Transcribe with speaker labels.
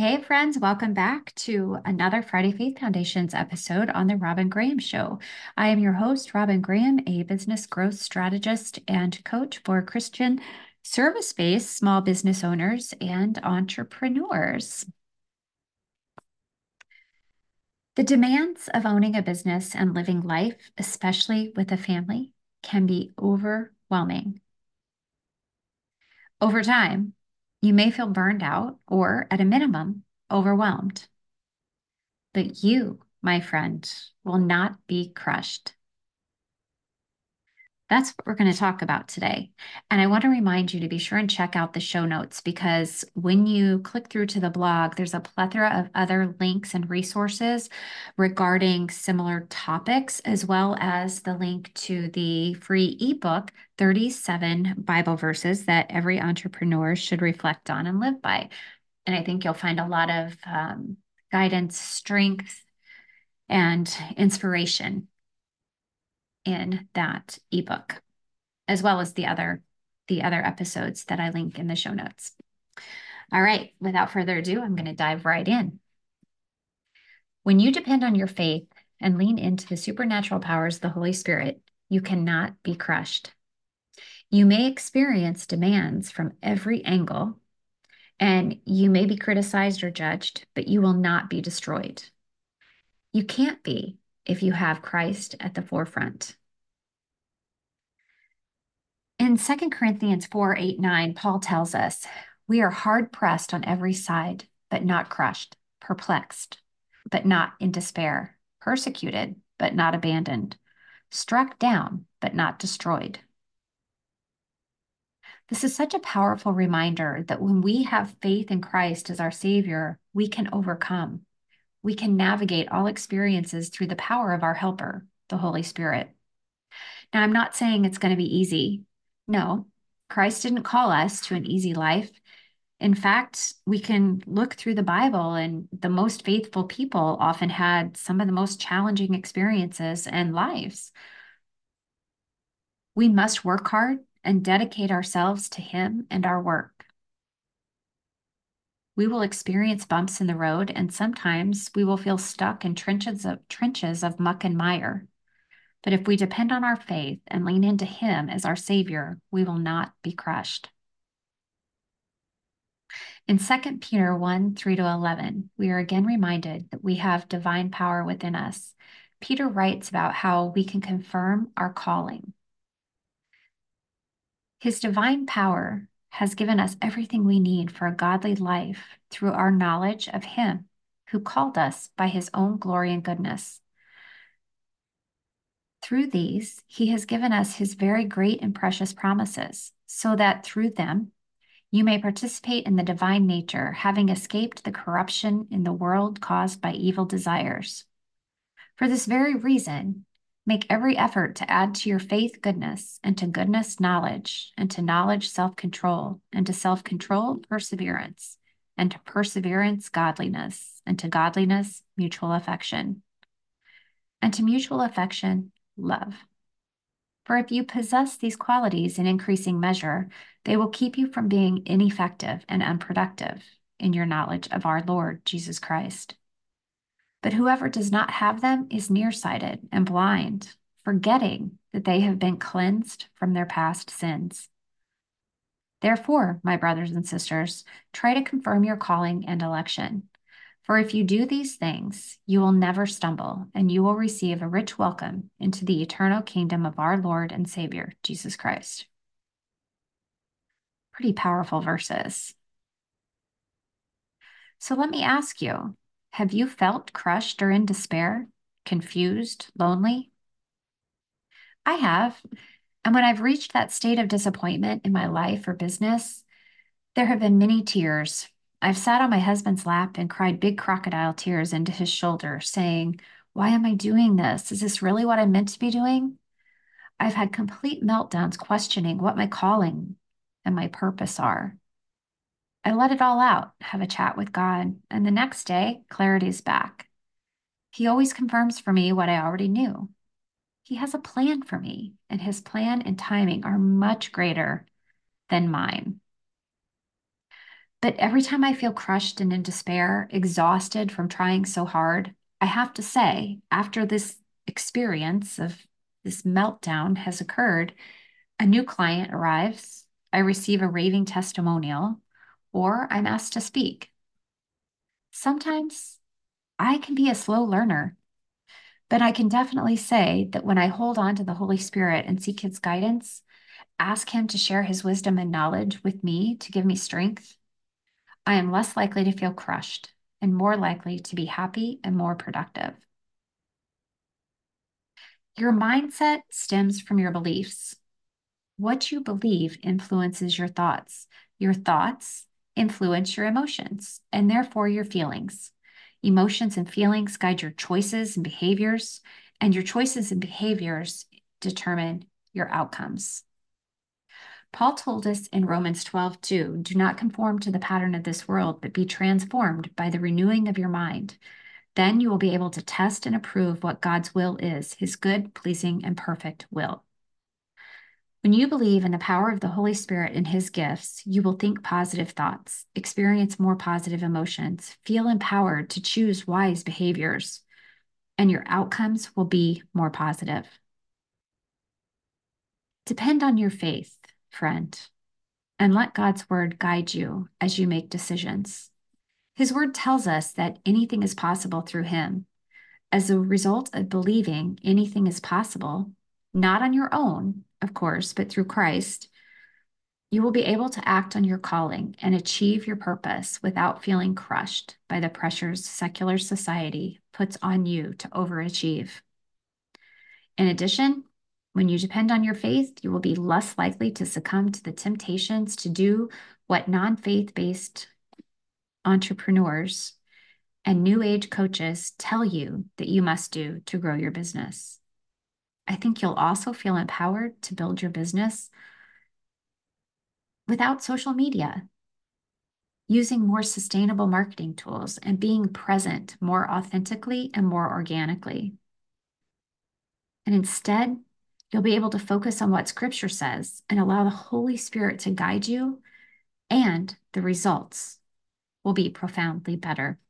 Speaker 1: Hey, friends, welcome back to another Friday Faith Foundations episode on The Robin Graham Show. I am your host, Robin Graham, a business growth strategist and coach for Christian service based small business owners and entrepreneurs. The demands of owning a business and living life, especially with a family, can be overwhelming. Over time, you may feel burned out or, at a minimum, overwhelmed. But you, my friend, will not be crushed. That's what we're going to talk about today. And I want to remind you to be sure and check out the show notes because when you click through to the blog, there's a plethora of other links and resources regarding similar topics, as well as the link to the free ebook 37 Bible verses that every entrepreneur should reflect on and live by. And I think you'll find a lot of um, guidance, strength, and inspiration in that ebook, as well as the other the other episodes that I link in the show notes. All right, without further ado, I'm going to dive right in. When you depend on your faith and lean into the supernatural powers of the Holy Spirit, you cannot be crushed. You may experience demands from every angle, and you may be criticized or judged, but you will not be destroyed. You can't be if you have Christ at the forefront. In 2 Corinthians 4 8 9, Paul tells us, We are hard pressed on every side, but not crushed, perplexed, but not in despair, persecuted, but not abandoned, struck down, but not destroyed. This is such a powerful reminder that when we have faith in Christ as our Savior, we can overcome. We can navigate all experiences through the power of our helper, the Holy Spirit. Now, I'm not saying it's going to be easy. No, Christ didn't call us to an easy life. In fact, we can look through the Bible, and the most faithful people often had some of the most challenging experiences and lives. We must work hard and dedicate ourselves to Him and our work. We will experience bumps in the road, and sometimes we will feel stuck in trenches of, trenches of muck and mire. But if we depend on our faith and lean into Him as our Savior, we will not be crushed. In 2 Peter 1 3 to 11, we are again reminded that we have divine power within us. Peter writes about how we can confirm our calling. His divine power has given us everything we need for a godly life through our knowledge of Him who called us by His own glory and goodness. Through these, he has given us his very great and precious promises, so that through them you may participate in the divine nature, having escaped the corruption in the world caused by evil desires. For this very reason, make every effort to add to your faith goodness, and to goodness knowledge, and to knowledge self control, and to self control perseverance, and to perseverance godliness, and to godliness mutual affection, and to mutual affection love. For if you possess these qualities in increasing measure, they will keep you from being ineffective and unproductive in your knowledge of our Lord Jesus Christ. But whoever does not have them is nearsighted and blind, forgetting that they have been cleansed from their past sins. Therefore, my brothers and sisters, try to confirm your calling and election. For if you do these things, you will never stumble, and you will receive a rich welcome into the eternal kingdom of our Lord and Savior, Jesus Christ. Pretty powerful verses. So let me ask you have you felt crushed or in despair, confused, lonely? I have. And when I've reached that state of disappointment in my life or business, there have been many tears I've sat on my husband's lap and cried big crocodile tears into his shoulder, saying, Why am I doing this? Is this really what I'm meant to be doing? I've had complete meltdowns questioning what my calling and my purpose are. I let it all out, have a chat with God, and the next day, clarity is back. He always confirms for me what I already knew. He has a plan for me, and his plan and timing are much greater than mine. But every time I feel crushed and in despair, exhausted from trying so hard, I have to say, after this experience of this meltdown has occurred, a new client arrives, I receive a raving testimonial, or I'm asked to speak. Sometimes I can be a slow learner, but I can definitely say that when I hold on to the Holy Spirit and seek his guidance, ask him to share his wisdom and knowledge with me to give me strength, I am less likely to feel crushed and more likely to be happy and more productive. Your mindset stems from your beliefs. What you believe influences your thoughts. Your thoughts influence your emotions and therefore your feelings. Emotions and feelings guide your choices and behaviors, and your choices and behaviors determine your outcomes. Paul told us in Romans 12, 2, do not conform to the pattern of this world, but be transformed by the renewing of your mind. Then you will be able to test and approve what God's will is, his good, pleasing, and perfect will. When you believe in the power of the Holy Spirit and his gifts, you will think positive thoughts, experience more positive emotions, feel empowered to choose wise behaviors, and your outcomes will be more positive. Depend on your faith, friend, and let God's word guide you as you make decisions. His word tells us that anything is possible through him. As a result of believing anything is possible, not on your own, of course, but through Christ, you will be able to act on your calling and achieve your purpose without feeling crushed by the pressures secular society puts on you to overachieve. In addition, when you depend on your faith, you will be less likely to succumb to the temptations to do what non faith based entrepreneurs and new age coaches tell you that you must do to grow your business. I think you'll also feel empowered to build your business without social media, using more sustainable marketing tools and being present more authentically and more organically. And instead, you'll be able to focus on what Scripture says and allow the Holy Spirit to guide you, and the results will be profoundly better.